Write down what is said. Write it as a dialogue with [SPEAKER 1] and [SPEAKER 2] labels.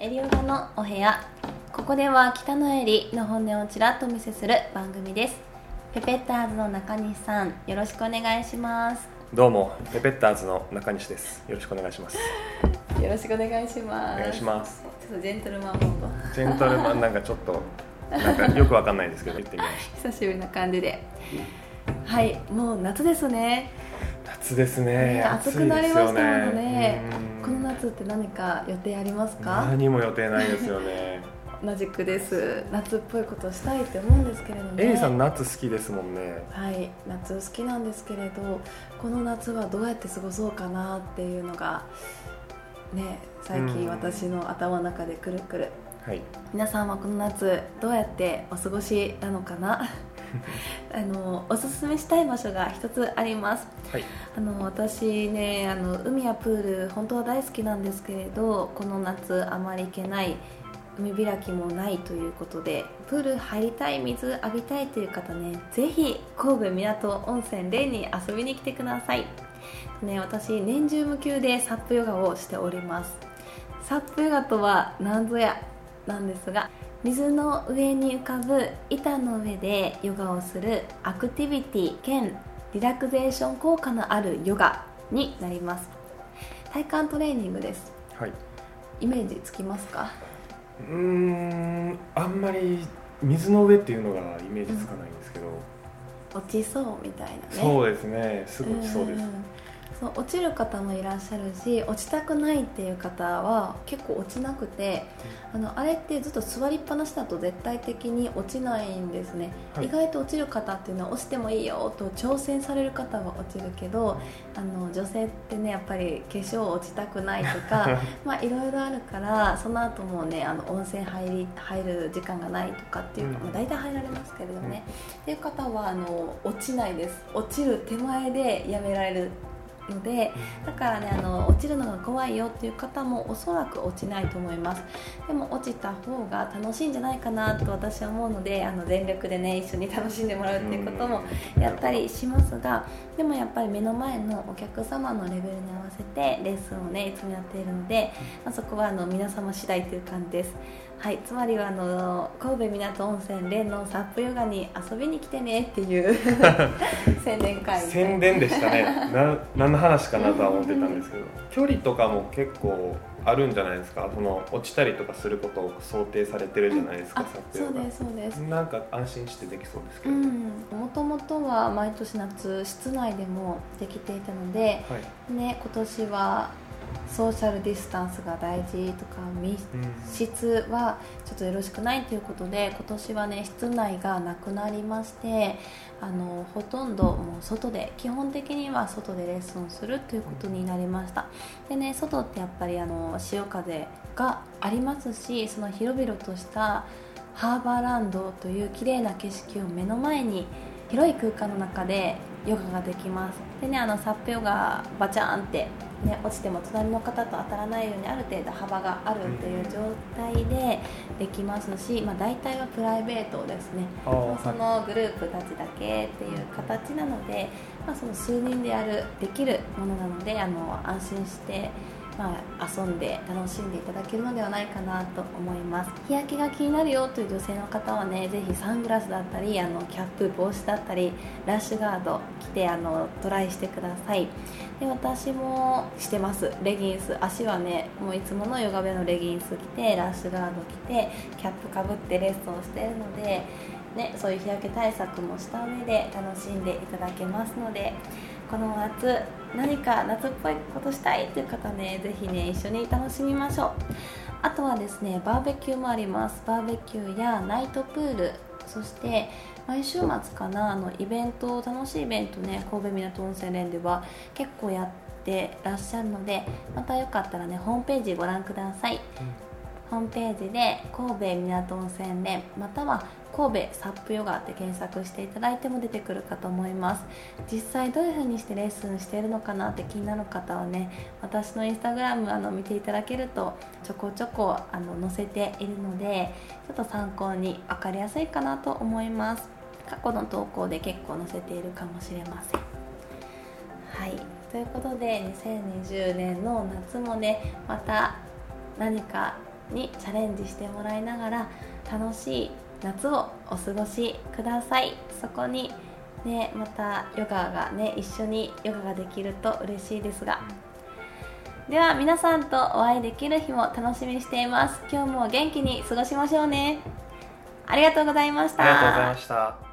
[SPEAKER 1] エリオガのお部屋。ここでは北のエリの本音をちらっとお見せする番組です。ペペッターズの中西さんよろしくお願いします。
[SPEAKER 2] どうもペペッターズの中西です。よろしくお願いします。
[SPEAKER 1] よろしくお願いします。
[SPEAKER 2] お願いします。
[SPEAKER 1] ちょっとジェントルマンモード
[SPEAKER 2] ジェントルマンなんかちょっとなんかよくわかんないですけど言ってみまし
[SPEAKER 1] 久しぶりな感じで。はいもう夏ですね。
[SPEAKER 2] た夏ですね。
[SPEAKER 1] ね暑くなりましたもの
[SPEAKER 2] 暑いですよ
[SPEAKER 1] ね。
[SPEAKER 2] うん。
[SPEAKER 1] この夏って何か予定ありますか？
[SPEAKER 2] 何も予定ないですよね。
[SPEAKER 1] 同じくです。夏っぽいことをしたいって思うんですけれどね
[SPEAKER 2] A さん夏好きですもんね。
[SPEAKER 1] はい夏好きなんですけれどこの夏はどうやって過ごそうかなっていうのがね最近
[SPEAKER 2] うん。
[SPEAKER 1] 私の頭の中でくるくる
[SPEAKER 2] はい。
[SPEAKER 1] 皆さんはこの夏どうやってお過ごしなのかな？あのおすすめしたい場所が一つあります。
[SPEAKER 2] はい。
[SPEAKER 1] あの私ねあの海やプール本当は大好きなんですけれどこの夏あまり行けない海開きもないということでプール入りたい水浴びたいという方ねぜひ神戸港温泉レに遊びに来てください。ね私年中無休でサップヨガをしております。サップヨガとは何ぞやなんですが水の上に浮かぶ板の上でヨガをするアクティビティ兼リラクゼーション効果のあるヨガになります。体幹トレーニングです。
[SPEAKER 2] はい。
[SPEAKER 1] イメージつきますか？
[SPEAKER 2] うーんあんまり水の上っていうのがイメージつかないんですけど、
[SPEAKER 1] 落ちそうみたいなね。
[SPEAKER 2] そうですね。すぐ落ちそうです、
[SPEAKER 1] んんそう落ちる方もいらっしゃるし落ちたくないっていう方は結構落ちなくてあのあれってずっと座りっぱなしだと絶対的に落ちないんですね、
[SPEAKER 2] はい。
[SPEAKER 1] 意外と落ちる方っていうのは落ちてもいいよと挑戦される方は落ちるけどあの女性ってねやっぱり化粧落ちたくないとか まあいろいろあるからその後もねあの温泉入り入る時間がないとかっていうか、
[SPEAKER 2] うん。
[SPEAKER 1] まあ、大体入られますけれどね、っていう方はあの落ちないです。落ちる手前でやめられるのでだからねあの落ちるのが怖いよっていう方もおそらく落ちないと思います。でも落ちた方が楽しいんじゃないかなと私は思うのであの全力でね一緒に楽しんでもらうっていうこともやったりしますがでもやっぱり目の前のお客様のレベルに合わせてレッスンをねいつもやっているので、まあ、そこはあの皆様次第という感じです。はいつまりはあの神戸港温泉連のサップヨガに遊びに来てねっていう 宣伝会
[SPEAKER 2] 宣伝でしたね の話かなとは思ってたんですけど距離とかも結構あるんじゃないですか？その落ちたりとかすることを想定されてるじゃないですか、
[SPEAKER 1] あ
[SPEAKER 2] サップ
[SPEAKER 1] そうですそうです。
[SPEAKER 2] なんか安心してできそうですけど、
[SPEAKER 1] うん。もともとは毎年夏室内でもできていたので、
[SPEAKER 2] はい。
[SPEAKER 1] ね、今年はソーシャルディスタンスが大事とか密室はちょっとよろしくないということで今年はね室内がなくなりましてあのほとんどもう外で基本的には外でレッスンするということになりました。でね外ってやっぱりあの潮風がありますしその広々としたハーバーランドという綺麗な景色を目の前に広い空間の中でヨガができます。でねあのサップヨガバチャーンって、ね、落ちても隣の方と当たらないようにある程度幅があるという状態でできますし、まあ、大体はプライベートですね。そのグループたちだけっていう形なので、まあ、その数人でやるできるものなのであの安心して、まあ、遊んで楽しんでいただけるのではないかなと思います。日焼けが気になるよという女性の方はねぜひサングラスだったりあのキャップ帽子だったりラッシュガード着てあのトライしてください。で私もしてます。レギンス。足はねもういつものヨガ部のレギンス着てラッシュガード着てキャップかぶってレッスンをしているのでね、そういう日焼け対策もした上で楽しんでいただけますのでこの夏何か夏っぽいことしたいっていう方ねぜひね一緒に楽しみましょう。あとはですねバーベキューもあります。バーベキューやナイトプール。そして毎週末かなあのイベント楽しいイベントね神戸港温泉連では結構やってらっしゃるのでまたよかったらねホームページご覧ください。ホームページで神戸港温泉連または神戸サップヨガって検索していただいても出てくるかと思います。実際どういう風にしてレッスンしているのかなって気になる方はね私のインスタグラムあの見ていただけるとちょこちょこあの載せているのでちょっと参考に分かりやすいかなと思います。過去の投稿で結構載せているかもしれません。はい。ということで2020年の夏もねまた何かにチャレンジしてもらいながら楽しい夏をお過ごしください。そこにねまたヨガがね一緒にヨガができると嬉しいですが。では皆さんとお会いできる日も楽しみにしています。今日も元気に過ごしましょうね。ありがとうございました。
[SPEAKER 2] ありがとうございました。